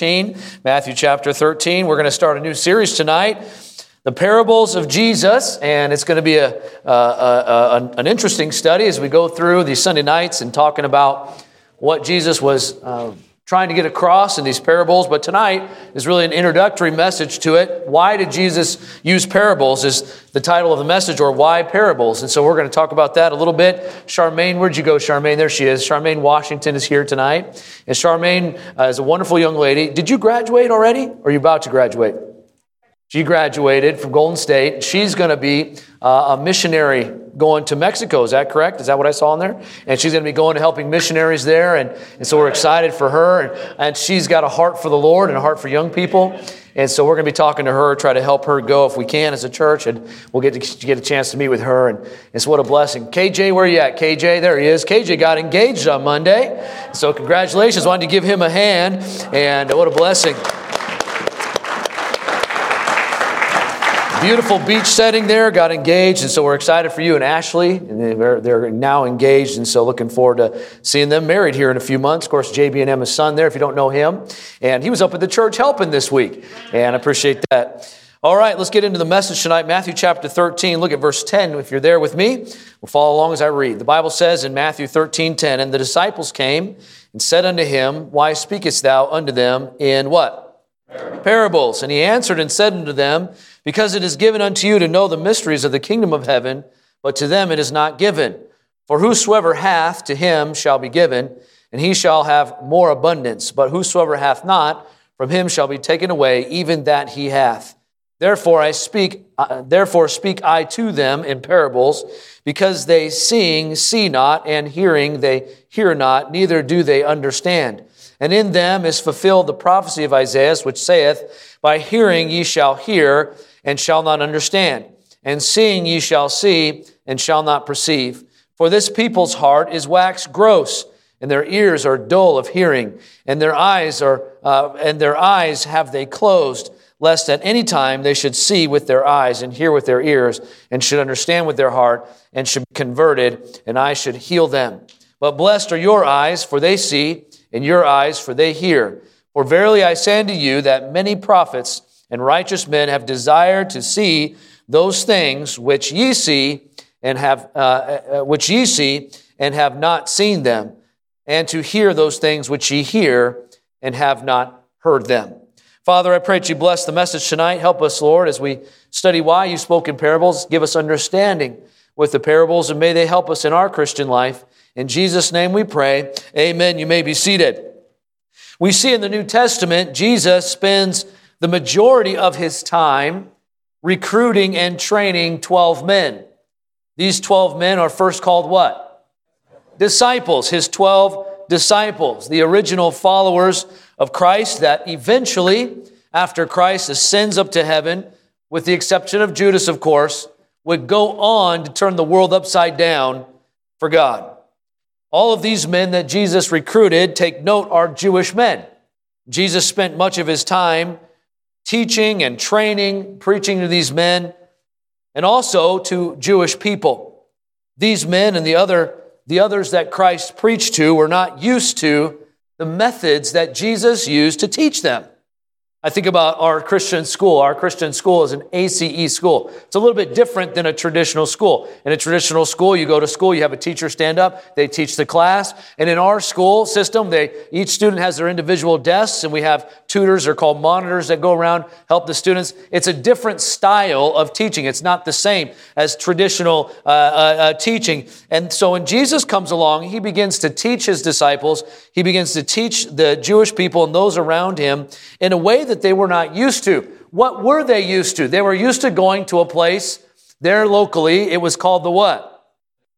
13. Matthew chapter 13. We're going to start a new series tonight the parables of Jesus, and it's going to be a, a, a, an interesting study as we go through these Sunday nights and talking about what Jesus was uh, trying to get across in these parables. But tonight is really an introductory message to it. Why did Jesus use parables? Is the title of the message, or why parables? And so we're going to talk about that a little bit. Charmaine, where'd you go, Charmaine? There she is. Charmaine Washington is here tonight, and Charmaine uh, is a wonderful young lady. Did you graduate already, or are you about to graduate? She graduated from Golden State. She's going to be uh, a missionary going to Mexico. Is that correct? Is that what I saw in there? And she's going to be going to helping missionaries there. And, and so we're excited for her. And, and she's got a heart for the Lord and a heart for young people. And so we're going to be talking to her, try to help her go if we can as a church. And we'll get to get a chance to meet with her. And it's what a blessing. KJ, where are you at? KJ, there he is. KJ got engaged on Monday. So congratulations. Wanted to give him a hand. And what a blessing. Beautiful beach setting there, got engaged, and so we're excited for you and Ashley. And they're, they're now engaged, and so looking forward to seeing them married here in a few months. Of course, JB and Emma's son there, if you don't know him. And he was up at the church helping this week, and I appreciate that. All right, let's get into the message tonight. Matthew chapter 13, look at verse 10. If you're there with me, we'll follow along as I read. The Bible says in Matthew 13, 10, And the disciples came and said unto him, Why speakest thou unto them in what? Parables. And he answered and said unto them, because it is given unto you to know the mysteries of the kingdom of heaven, but to them it is not given. For whosoever hath, to him shall be given, and he shall have more abundance. But whosoever hath not, from him shall be taken away even that he hath. Therefore I speak, uh, therefore speak I to them in parables, because they seeing see not, and hearing they hear not, neither do they understand. And in them is fulfilled the prophecy of Isaiah, which saith, By hearing ye shall hear, and shall not understand, and seeing ye shall see, and shall not perceive. For this people's heart is waxed gross, and their ears are dull of hearing, and their eyes are uh, and their eyes have they closed, lest at any time they should see with their eyes and hear with their ears, and should understand with their heart, and should be converted, and I should heal them. But blessed are your eyes, for they see, and your eyes, for they hear. For verily I say unto you that many prophets and righteous men have desired to see those things which ye see and have uh, uh, which ye see and have not seen them, and to hear those things which ye hear and have not heard them. Father, I pray that you bless the message tonight. Help us, Lord, as we study why you spoke in parables. Give us understanding with the parables, and may they help us in our Christian life. In Jesus' name we pray. Amen. You may be seated. We see in the New Testament, Jesus spends the majority of his time recruiting and training 12 men. These 12 men are first called what? Disciples, his 12 disciples, the original followers of Christ that eventually, after Christ ascends up to heaven, with the exception of Judas, of course, would go on to turn the world upside down for God. All of these men that Jesus recruited, take note, are Jewish men. Jesus spent much of his time teaching and training, preaching to these men, and also to Jewish people. These men and the other the others that Christ preached to were not used to the methods that Jesus used to teach them. I think about our Christian school. Our Christian school is an ACE school. It's a little bit different than a traditional school. In a traditional school, you go to school, you have a teacher stand up, they teach the class. And in our school system, they, each student has their individual desks, and we have tutors, they're called monitors that go around, help the students. It's a different style of teaching. It's not the same as traditional uh, uh, uh, teaching. And so when Jesus comes along, he begins to teach his disciples, he begins to teach the Jewish people and those around him in a way that they were not used to. What were they used to? They were used to going to a place there locally. It was called the what?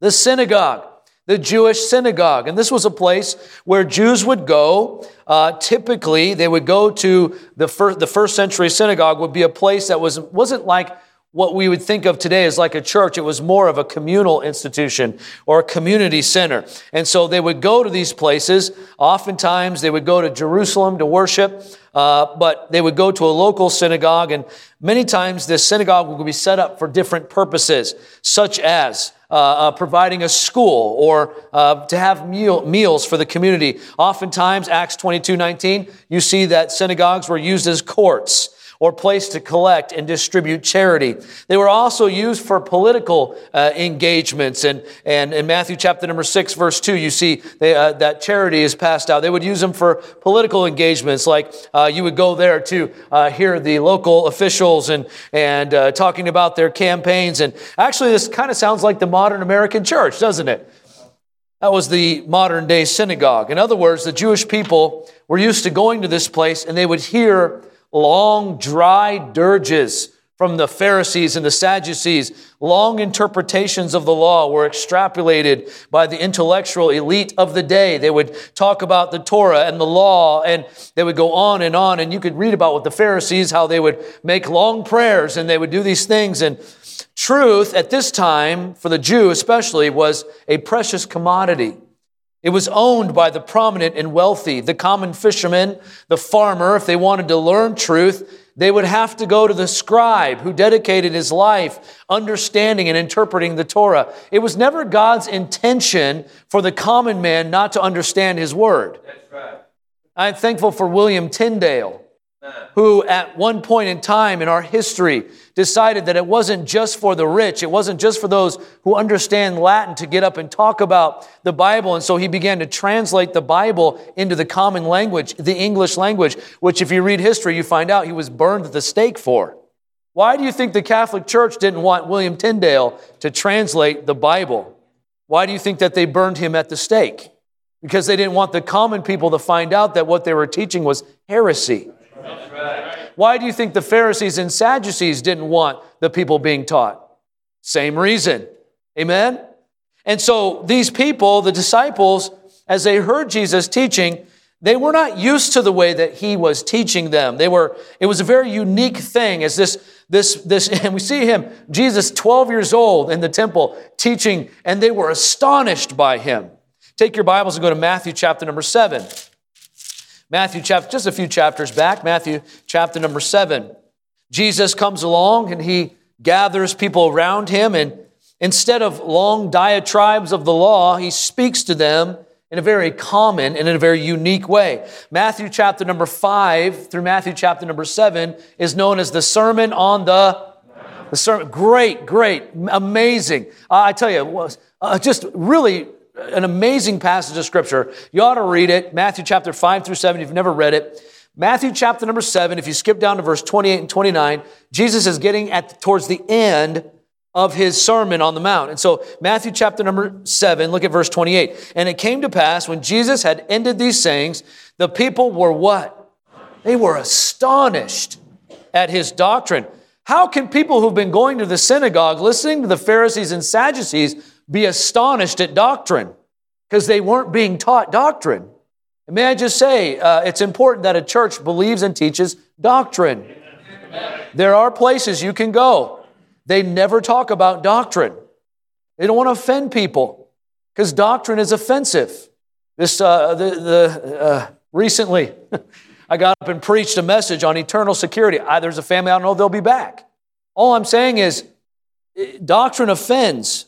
The synagogue, the Jewish synagogue. And this was a place where Jews would go. Uh, typically, they would go to the first, the first century synagogue would be a place that was, wasn't like what we would think of today as like a church. It was more of a communal institution or a community center. And so they would go to these places. Oftentimes they would go to Jerusalem to worship, uh, but they would go to a local synagogue. And many times this synagogue would be set up for different purposes, such as uh, uh, providing a school or uh, to have meal, meals for the community. Oftentimes, Acts 22 19, you see that synagogues were used as courts or place to collect and distribute charity. They were also used for political uh, engagements. And, and in Matthew chapter number 6, verse 2, you see they, uh, that charity is passed out. They would use them for political engagements, like uh, you would go there to uh, hear the local officials and, and uh, talking about their campaigns. And actually, this kind of sounds like the modern American church, doesn't it? That was the modern day synagogue. In other words, the Jewish people were used to going to this place and they would hear long, dry dirges from the Pharisees and the Sadducees. Long interpretations of the law were extrapolated by the intellectual elite of the day. They would talk about the Torah and the law, and they would go on and on. And you could read about with the Pharisees, how they would make long prayers and they would do these things. And truth at this time, for the Jew especially, was a precious commodity. It was owned by the prominent and wealthy, the common fisherman, the farmer. If they wanted to learn truth, they would have to go to the scribe who dedicated his life understanding and interpreting the Torah. It was never God's intention for the common man not to understand his word. That's right. I'm thankful for William Tyndale who at one point in time in our history decided that it wasn't just for the rich, it wasn't just for those who understand Latin to get up and talk about the Bible. And so he began to translate the Bible into the common language, the English language, which if you read history, you find out he was burned at the stake for. Why do you think the Catholic Church didn't want William Tyndale to translate the Bible? Why do you think that they burned him at the stake? Because they didn't want the common people to find out that what they were teaching was heresy. Why do you think the Pharisees and Sadducees didn't want the people being taught? Same reason. Amen? And so these people, the disciples, as they heard Jesus teaching, they were not used to the way that he was teaching them. They were, it was a very unique thing as this, this, this, and we see him, Jesus, 12 years old in the temple teaching, and they were astonished by him. Take your Bibles and go to Matthew chapter number seven. Matthew chapter, just a few chapters back, Matthew chapter number seven. Jesus comes along and he gathers people around him, and instead of long diatribes of the law, he speaks to them in a very common and in a very unique way. Matthew chapter number five through Matthew chapter number seven is known as the Sermon on the the sermon, great, great, amazing. Uh, I tell you, uh, just really an amazing passage of scripture. You ought to read it. Matthew chapter 5 through 7, if you've never read it. Matthew chapter number 7, if you skip down to verse 28 and 29, Jesus is getting at towards the end of his sermon on the mount. And so Matthew chapter number 7, look at verse 28. And it came to pass when Jesus had ended these sayings, the people were what? They were astonished at his doctrine. How can people who've been going to the synagogue, listening to the Pharisees and Sadducees, be astonished at doctrine because they weren't being taught doctrine. And may I just say, uh, it's important that a church believes and teaches doctrine. There are places you can go. They never talk about doctrine. They don't want to offend people because doctrine is offensive. This uh, the, the uh, recently, I got up and preached a message on eternal security. I, there's a family I don't know they'll be back. All I'm saying is, doctrine offends.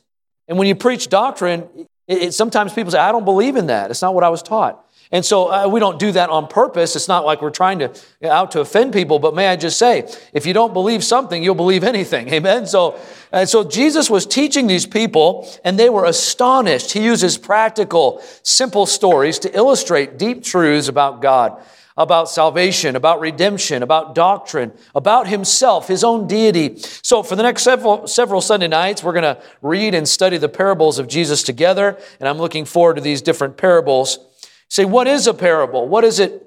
And when you preach doctrine, it, it, sometimes people say, I don't believe in that. It's not what I was taught. And so uh, we don't do that on purpose. It's not like we're trying to out to offend people. But may I just say, if you don't believe something, you'll believe anything. Amen. So, and so Jesus was teaching these people, and they were astonished. He uses practical, simple stories to illustrate deep truths about God about salvation, about redemption, about doctrine, about himself, his own deity. So for the next several, several Sunday nights, we're going to read and study the parables of Jesus together, and I'm looking forward to these different parables. Say, what is a parable? What is it?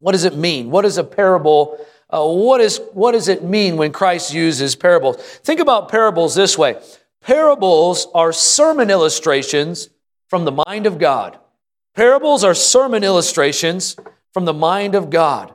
What does it mean? What is a parable? Uh, what, is, what does it mean when Christ uses parables? Think about parables this way. Parables are sermon illustrations from the mind of God. Parables are sermon illustrations from the mind of God.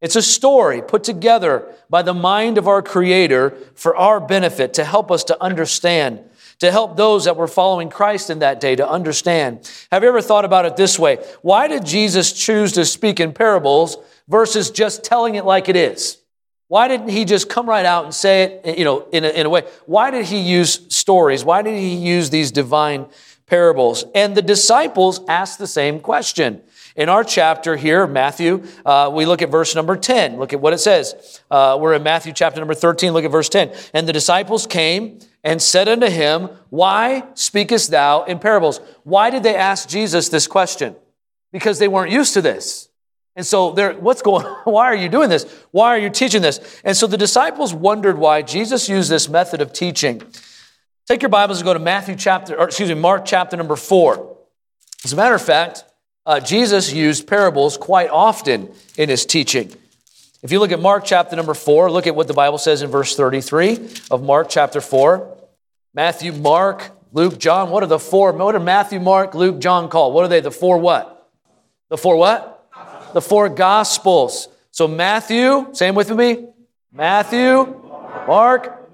It's a story put together by the mind of our Creator for our benefit to help us to understand, to help those that were following Christ in that day to understand. Have you ever thought about it this way? Why did Jesus choose to speak in parables versus just telling it like it is? Why didn't he just come right out and say it, you know, in a, in a way? Why did he use stories? Why did he use these divine parables? And the disciples asked the same question. In our chapter here, Matthew, uh, we look at verse number 10. Look at what it says. Uh, we're in Matthew chapter number 13. Look at verse 10. And the disciples came and said unto him, Why speakest thou in parables? Why did they ask Jesus this question? Because they weren't used to this. And so they're, what's going on? Why are you doing this? Why are you teaching this? And so the disciples wondered why Jesus used this method of teaching. Take your Bibles and go to Matthew chapter, or excuse me, Mark chapter number four. As a matter of fact, uh, Jesus used parables quite often in his teaching. If you look at Mark chapter number 4, look at what the Bible says in verse 33 of Mark chapter 4. Matthew, Mark, Luke, John. What are the four? What are Matthew, Mark, Luke, John called? What are they? The four what? The four what? The four gospels. So Matthew, same with me. Matthew, Mark,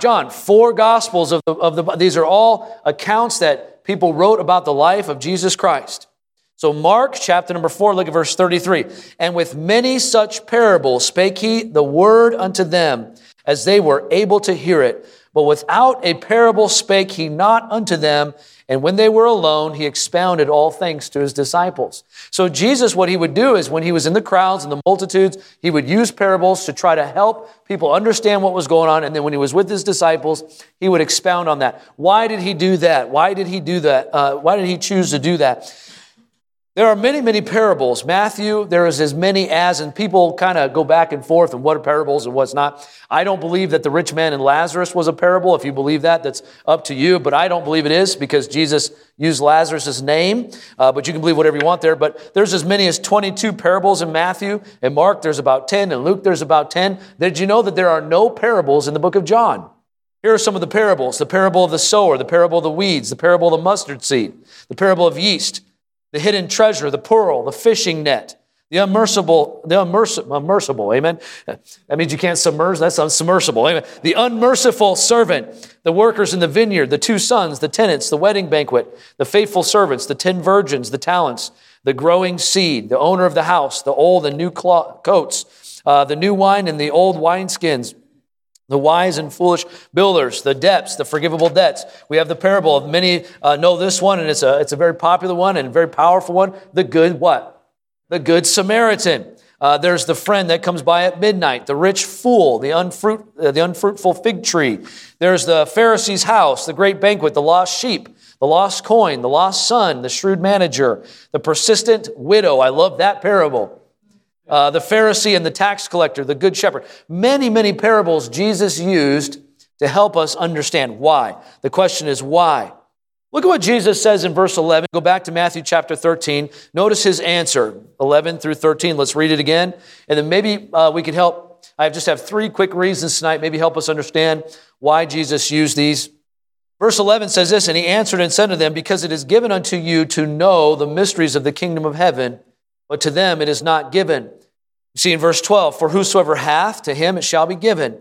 John. Four gospels of the, of the these are all accounts that people wrote about the life of Jesus Christ. So, Mark chapter number four, look at verse 33. And with many such parables spake he the word unto them, as they were able to hear it. But without a parable spake he not unto them. And when they were alone, he expounded all things to his disciples. So, Jesus, what he would do is when he was in the crowds and the multitudes, he would use parables to try to help people understand what was going on. And then when he was with his disciples, he would expound on that. Why did he do that? Why did he do that? Uh, why did he choose to do that? There are many, many parables. Matthew, there is as many as, and people kind of go back and forth on what are parables and what's not. I don't believe that the rich man and Lazarus was a parable. If you believe that, that's up to you. But I don't believe it is because Jesus used Lazarus' name. Uh, but you can believe whatever you want there. But there's as many as 22 parables in Matthew. and Mark, there's about 10. and Luke, there's about 10. Did you know that there are no parables in the book of John? Here are some of the parables the parable of the sower, the parable of the weeds, the parable of the mustard seed, the parable of yeast the hidden treasure, the pearl, the fishing net, the unmerciful, the unmerciful, unmerciful, amen. That means you can't submerge, that's unsubmersible, amen. The unmerciful servant, the workers in the vineyard, the two sons, the tenants, the wedding banquet, the faithful servants, the ten virgins, the talents, the growing seed, the owner of the house, the old and new coats, uh, the new wine and the old wineskins, the wise and foolish builders, the debts, the forgivable debts. We have the parable of many uh, know this one, and it's a, it's a very popular one and a very powerful one. The good what? The good Samaritan. Uh, there's the friend that comes by at midnight, the rich fool, the, unfruit, uh, the unfruitful fig tree. There's the Pharisee's house, the great banquet, the lost sheep, the lost coin, the lost son, the shrewd manager, the persistent widow. I love that parable uh, the Pharisee and the tax collector, the good shepherd. Many, many parables Jesus used to help us understand why. The question is why? Look at what Jesus says in verse 11. Go back to Matthew chapter 13. Notice his answer, 11 through 13. Let's read it again. And then maybe uh, we could help. I just have three quick reasons tonight, maybe help us understand why Jesus used these. Verse 11 says this And he answered and said to them, Because it is given unto you to know the mysteries of the kingdom of heaven, but to them it is not given. You see in verse 12, for whosoever hath, to him it shall be given,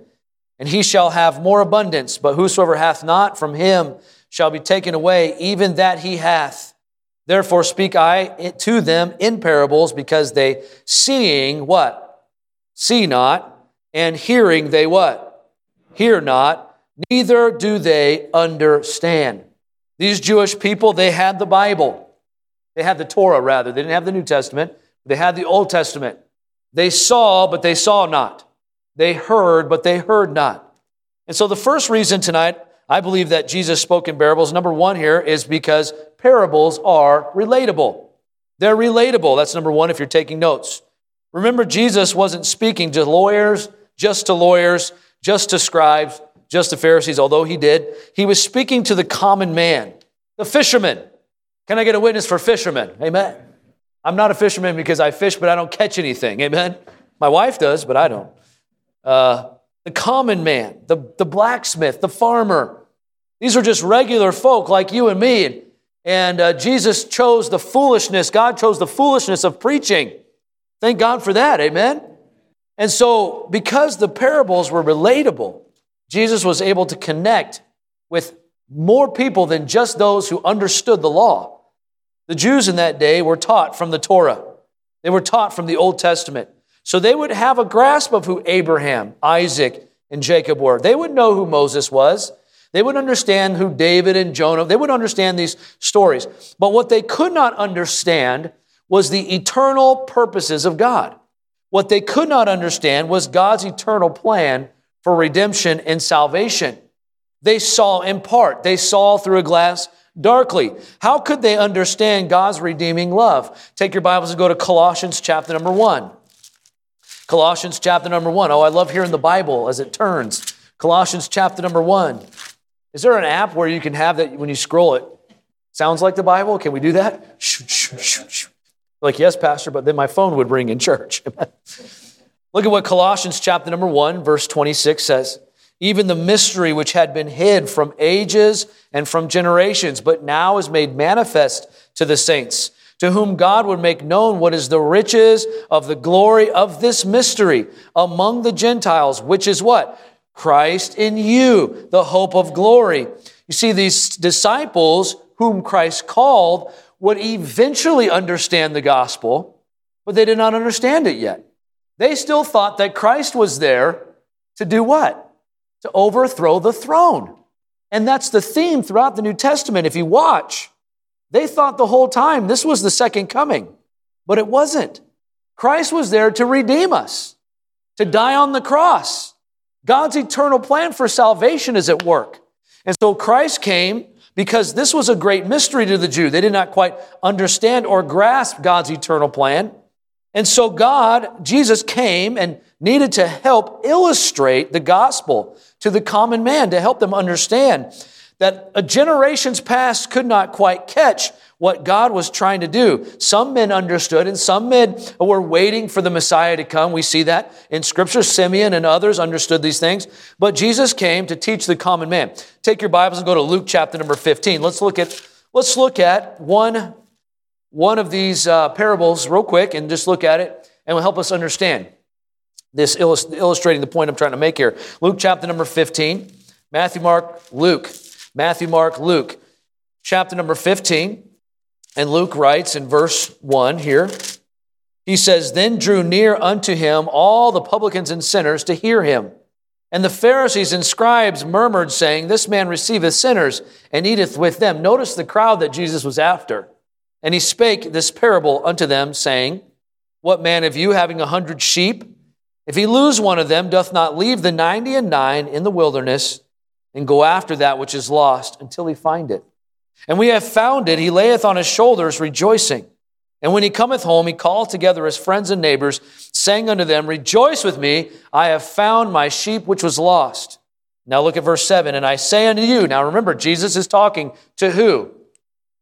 and he shall have more abundance. But whosoever hath not, from him shall be taken away, even that he hath. Therefore speak I to them in parables, because they seeing what? See not, and hearing they what? Hear not, neither do they understand. These Jewish people, they had the Bible. They had the Torah, rather. They didn't have the New Testament. They had the Old Testament. They saw, but they saw not. They heard, but they heard not. And so the first reason tonight, I believe that Jesus spoke in parables, number one here, is because parables are relatable. They're relatable. That's number one if you're taking notes. Remember, Jesus wasn't speaking to lawyers, just to lawyers, just to scribes, just to Pharisees, although he did. He was speaking to the common man, the fisherman. Can I get a witness for fishermen? Amen. I'm not a fisherman because I fish, but I don't catch anything. Amen? My wife does, but I don't. Uh, the common man, the, the blacksmith, the farmer. These are just regular folk like you and me. And uh, Jesus chose the foolishness, God chose the foolishness of preaching Thank God for that, amen? And so, because the parables were relatable, Jesus was able to connect with more people than just those who understood the law. The Jews in that day were taught from the Torah, they were taught from the Old Testament. So they would have a grasp of who Abraham, Isaac, and Jacob were. They would know who Moses was. They would understand who David and Jonah, they would understand these stories. But what they could not understand was the eternal purposes of God. What they could not understand was God's eternal plan for redemption and salvation. They saw in part, they saw through a glass darkly. How could they understand God's redeeming love? Take your Bibles and go to Colossians chapter number one. Colossians chapter number one. Oh, I love hearing the Bible as it turns. Colossians chapter number one. Is there an app where you can have that when you scroll it? Sounds like the Bible? Can we do that? Like, yes, Pastor, but then my phone would ring in church. Look at what Colossians chapter number 1, verse 26 says. Even the mystery which had been hid from ages and from generations, but now is made manifest to the saints, to whom God would make known what is the riches of the glory of this mystery among the Gentiles, which is what? Christ in you, the hope of glory. You see, these disciples whom Christ called would eventually understand the gospel, but they did not understand it yet. They still thought that Christ was there to do what? To overthrow the throne. And that's the theme throughout the New Testament. If you watch, they thought the whole time this was the second coming, but it wasn't. Christ was there to redeem us, to die on the cross. God's eternal plan for salvation is at work. And so Christ came because this was a great mystery to the Jew. They did not quite understand or grasp God's eternal plan. And so God, Jesus came and needed to help illustrate the gospel to the common man to help them understand that a generations past could not quite catch what God was trying to do. Some men understood and some men were waiting for the Messiah to come. We see that in scripture. Simeon and others understood these things. But Jesus came to teach the common man. Take your Bibles and go to Luke chapter number 15. Let's look at, let's look at one, one of these uh, parables real quick and just look at it and will help us understand this illustrating the point I'm trying to make here. Luke chapter number 15, Matthew, Mark, Luke. Matthew, Mark, Luke. Chapter number 15. And Luke writes in verse 1 here, he says, Then drew near unto him all the publicans and sinners to hear him. And the Pharisees and scribes murmured, saying, This man receiveth sinners and eateth with them. Notice the crowd that Jesus was after. And he spake this parable unto them, saying, What man of you, having a hundred sheep, if he lose one of them, doth not leave the ninety and nine in the wilderness and go after that which is lost until he find it? And we have found it, he layeth on his shoulders, rejoicing. And when he cometh home, he calleth together his friends and neighbors, saying unto them, Rejoice with me, I have found my sheep which was lost. Now look at verse 7. And I say unto you, now remember, Jesus is talking to who?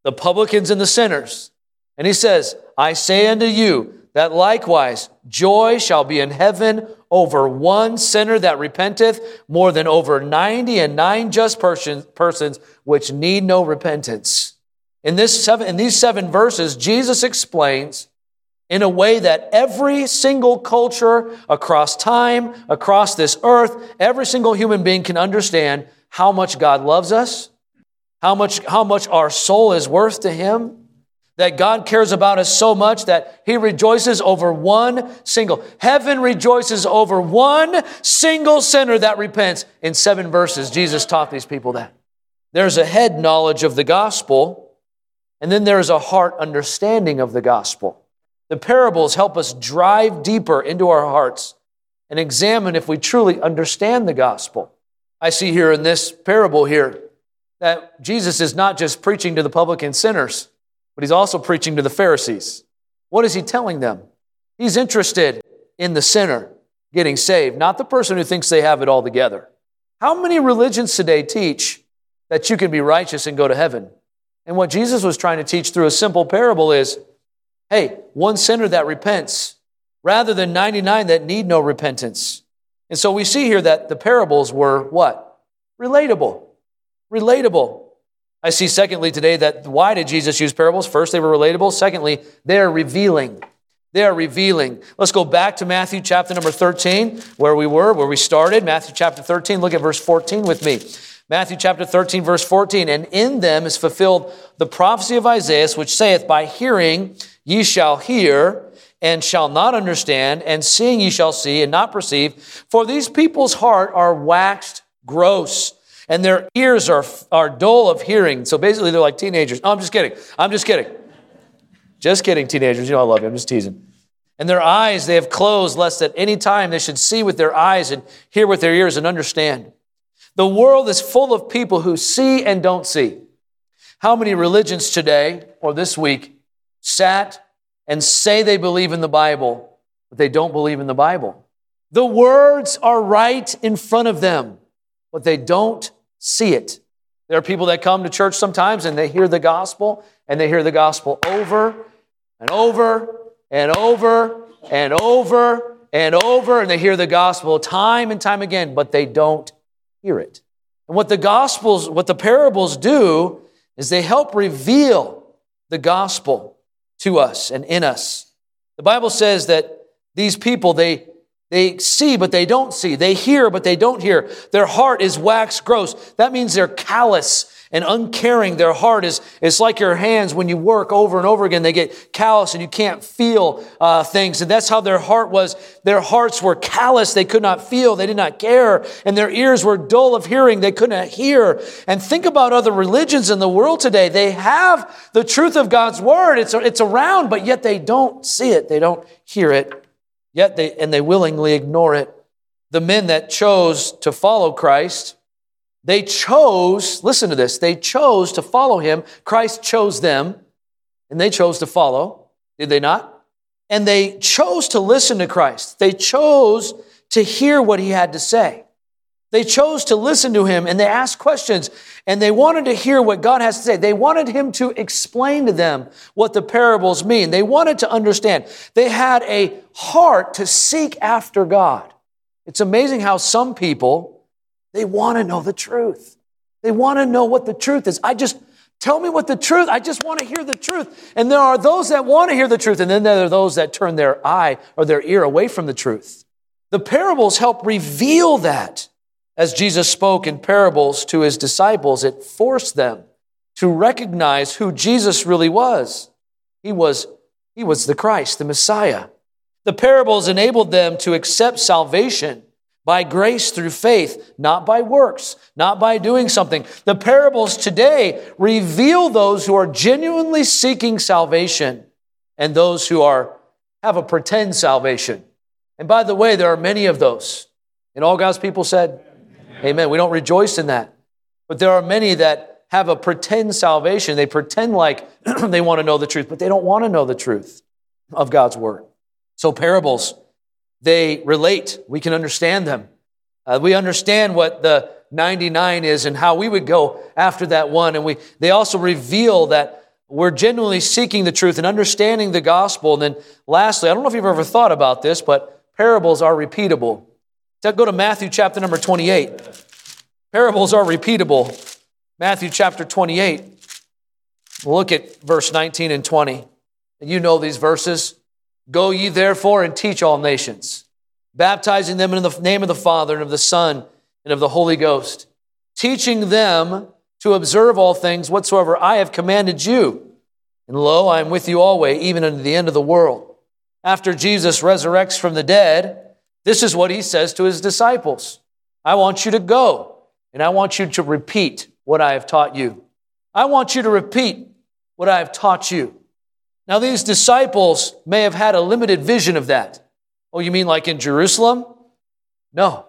The publicans and the sinners. And he says, I say unto you that likewise joy shall be in heaven over one sinner that repenteth more than over 90 and nine just persons which need no repentance. In, this seven, in these seven verses, Jesus explains in a way that every single culture across time, across this earth, every single human being can understand how much God loves us, how much, how much our soul is worth to Him, that God cares about us so much that He rejoices over one single. Heaven rejoices over one single sinner that repents. In seven verses, Jesus taught these people that. There's a head knowledge of the gospel, and then there's a heart understanding of the gospel. The parables help us drive deeper into our hearts and examine if we truly understand the gospel. I see here in this parable here that Jesus is not just preaching to the publican sinners but he's also preaching to the Pharisees. What is he telling them? He's interested in the sinner getting saved, not the person who thinks they have it all together. How many religions today teach that you can be righteous and go to heaven? And what Jesus was trying to teach through a simple parable is hey, one sinner that repents rather than 99 that need no repentance. And so we see here that the parables were what? Relatable. Relatable. I see, secondly, today that why did Jesus use parables? First, they were relatable. Secondly, they're revealing. They are revealing. Let's go back to Matthew chapter number 13, where we were, where we started. Matthew chapter 13, look at verse 14 with me. Matthew chapter 13, verse 14. And in them is fulfilled the prophecy of Isaiah, which saith, By hearing ye shall hear, and shall not understand, and seeing ye shall see, and not perceive. For these people's heart are waxed gross, and their ears are, are dull of hearing. So basically, they're like teenagers. I'm just kidding. I'm just kidding. Just kidding, teenagers. You know I love you. I'm just teasing. And their eyes they have closed, lest at any time they should see with their eyes and hear with their ears and understand. The world is full of people who see and don't see. How many religions today or this week sat and say they believe in the Bible, but they don't believe in the Bible? The words are right in front of them, but they don't see it. There are people that come to church sometimes and they hear the gospel and they hear the gospel over and over and over and over and over, and they hear the gospel time and time again, but they don't hear it. And what the gospels, what the parables do is they help reveal the gospel to us and in us. The Bible says that these people, they, they see, but they don't see. They hear, but they don't hear. Their heart is wax gross. That means they're callous and uncaring. Their heart is, it's like your hands when you work over and over again, they get callous and you can't feel uh, things. And that's how their heart was. Their hearts were callous. They could not feel. They did not care. And their ears were dull of hearing. They could not hear. And think about other religions in the world today. They have the truth of God's word. It's, it's around, but yet they don't see it. They don't hear it. Yet they, and they willingly ignore it. The men that chose to follow Christ, they chose, listen to this, they chose to follow him. Christ chose them, and they chose to follow. Did they not? And they chose to listen to Christ. They chose to hear what he had to say. They chose to listen to him and they asked questions and they wanted to hear what God has to say. They wanted him to explain to them what the parables mean. They wanted to understand. They had a heart to seek after God. It's amazing how some people, they want to know the truth. They want to know what the truth is. I just, tell me what the truth, I just want to hear the truth. And there are those that want to hear the truth, and then there are those that turn their eye or their ear away from the truth. The parables help reveal that. As Jesus spoke in parables to his disciples, it forced them to recognize who Jesus really was. He was, he was the Christ, the Messiah. The parables enabled them to accept salvation by grace through faith, not by works, not by doing something. The parables today reveal those who are genuinely seeking salvation and those who are have a pretend salvation. And by the way, there are many of those. And all God's people said, Amen. We don't rejoice in that. But there are many that have a pretend salvation. They pretend like they want to know the truth, but they don't want to know the truth of God's word. So parables they relate. We can understand them. Uh, we understand what the 99 is and how we would go after that one. And we, they also reveal that we're genuinely seeking the truth and understanding the gospel. And then lastly, I don't know if you've ever thought about this, but parables are repeatable. Go to Matthew chapter number 28. Parables are repeatable. Matthew chapter 28. Look at verse 19 and 20. And You know these verses. Go ye therefore and teach all nations, baptizing them in the name of the Father and of the Son and of the Holy Ghost, teaching them to observe all things whatsoever I have commanded you. And lo, I am with you always, even unto the end of the world. After Jesus resurrects from the dead, this is what he says to his disciples I want you to go, and I want you to repeat what I have taught you. I want you to repeat what I have taught you. Now, these disciples may have had a limited vision of that. Oh, you mean like in Jerusalem? No,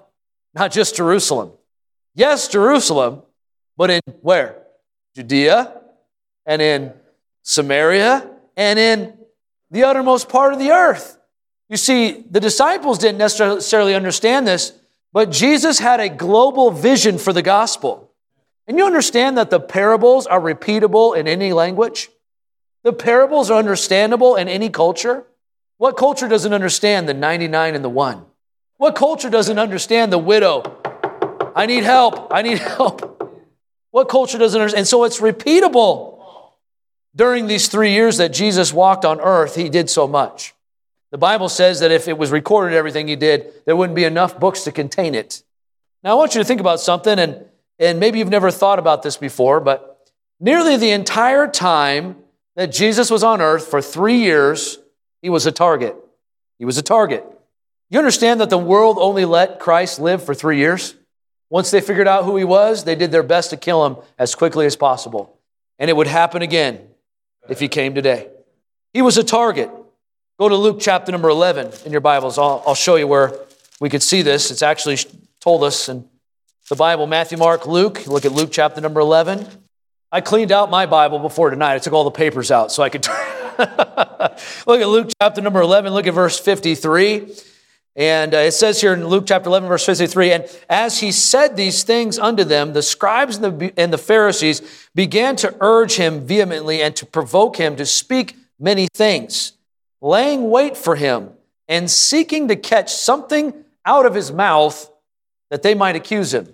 not just Jerusalem. Yes, Jerusalem, but in where? Judea and in Samaria and in the uttermost part of the earth. You see, the disciples didn't necessarily understand this, but Jesus had a global vision for the gospel. And you understand that the parables are repeatable in any language? The parables are understandable in any culture. What culture doesn't understand the 99 and the 1? What culture doesn't understand the widow? I need help. I need help. What culture doesn't understand? And so it's repeatable. During these three years that Jesus walked on earth, he did so much. The Bible says that if it was recorded everything he did, there wouldn't be enough books to contain it. Now, I want you to think about something, and, and maybe you've never thought about this before, but nearly the entire time that Jesus was on earth for three years, he was a target. He was a target. You understand that the world only let Christ live for three years? Once they figured out who he was, they did their best to kill him as quickly as possible. And it would happen again if he came today. He was a target. Go to Luke chapter number 11 in your Bibles. I'll, I'll show you where we could see this. It's actually told us in the Bible Matthew, Mark, Luke. Look at Luke chapter number 11. I cleaned out my Bible before tonight. I took all the papers out so I could. look at Luke chapter number 11. Look at verse 53. And uh, it says here in Luke chapter 11, verse 53 And as he said these things unto them, the scribes and the, and the Pharisees began to urge him vehemently and to provoke him to speak many things, laying wait for him and seeking to catch something out of his mouth that they might accuse him.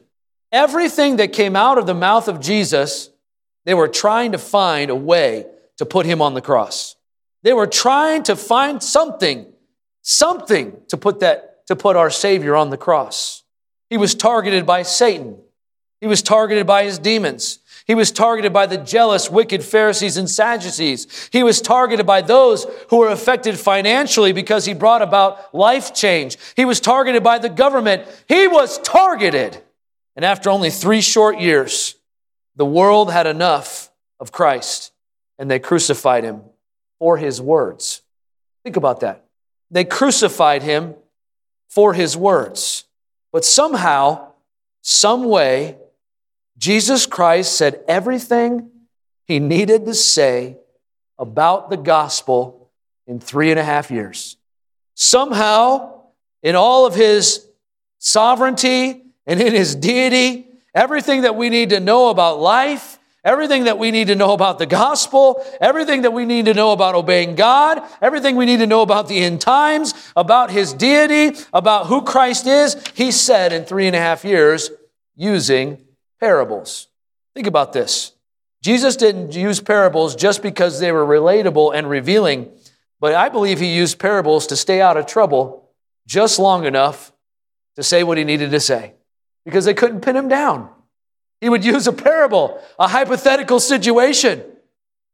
Everything that came out of the mouth of Jesus, they were trying to find a way to put him on the cross. They were trying to find something something to put that to put our savior on the cross he was targeted by satan he was targeted by his demons he was targeted by the jealous wicked pharisees and sadducees. He was targeted by those who were affected financially because he brought about life change. He was targeted by the government. He was targeted. And after only three short years the world had enough of christ and they crucified him for his words. Think about that. They crucified him for his words. But somehow, some way, Jesus Christ said everything he needed to say about the gospel in three and a half years. Somehow, in all of his sovereignty and in his deity, everything that we need to know about life Everything that we need to know about the gospel, everything that we need to know about obeying God, everything we need to know about the end times, about his deity, about who Christ is, he said in three and a half years using parables. Think about this. Jesus didn't use parables just because they were relatable and revealing, but I believe he used parables to stay out of trouble just long enough to say what he needed to say because they couldn't pin him down. He would use a parable, a hypothetical situation,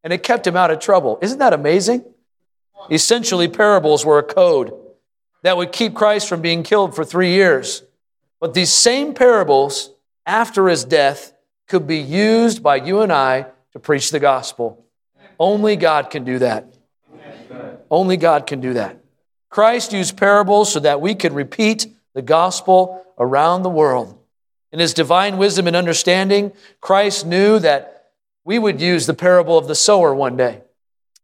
and it kept him out of trouble. Isn't that amazing? Essentially, parables were a code that would keep Christ from being killed for three years. But these same parables, after his death, could be used by you and I to preach the gospel. Only God can do that. Only God can do that. Christ used parables so that we could repeat the gospel around the world. In his divine wisdom and understanding, Christ knew that we would use the parable of the sower one day.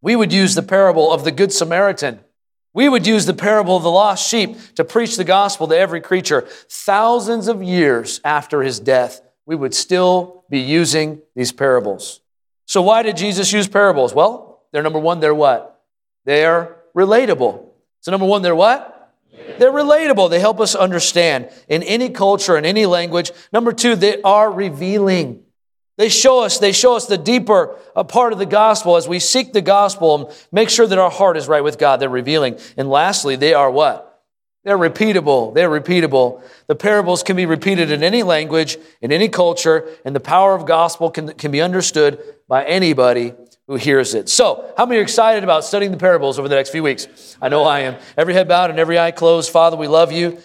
We would use the parable of the Good Samaritan. We would use the parable of the lost sheep to preach the gospel to every creature. Thousands of years after his death, we would still be using these parables. So, why did Jesus use parables? Well, they're number one, they're what? They're relatable. So, number one, they're what? They're relatable. They help us understand in any culture, in any language. Number two, they are revealing. They show us, they show us the deeper uh, part of the gospel as we seek the gospel and make sure that our heart is right with God. They're revealing. And lastly, they are what? They're repeatable. They're repeatable. The parables can be repeated in any language, in any culture, and the power of gospel can, can be understood by anybody who hears it. So, how many are excited about studying the parables over the next few weeks? I know I am. Every head bowed and every eye closed. Father, we love you.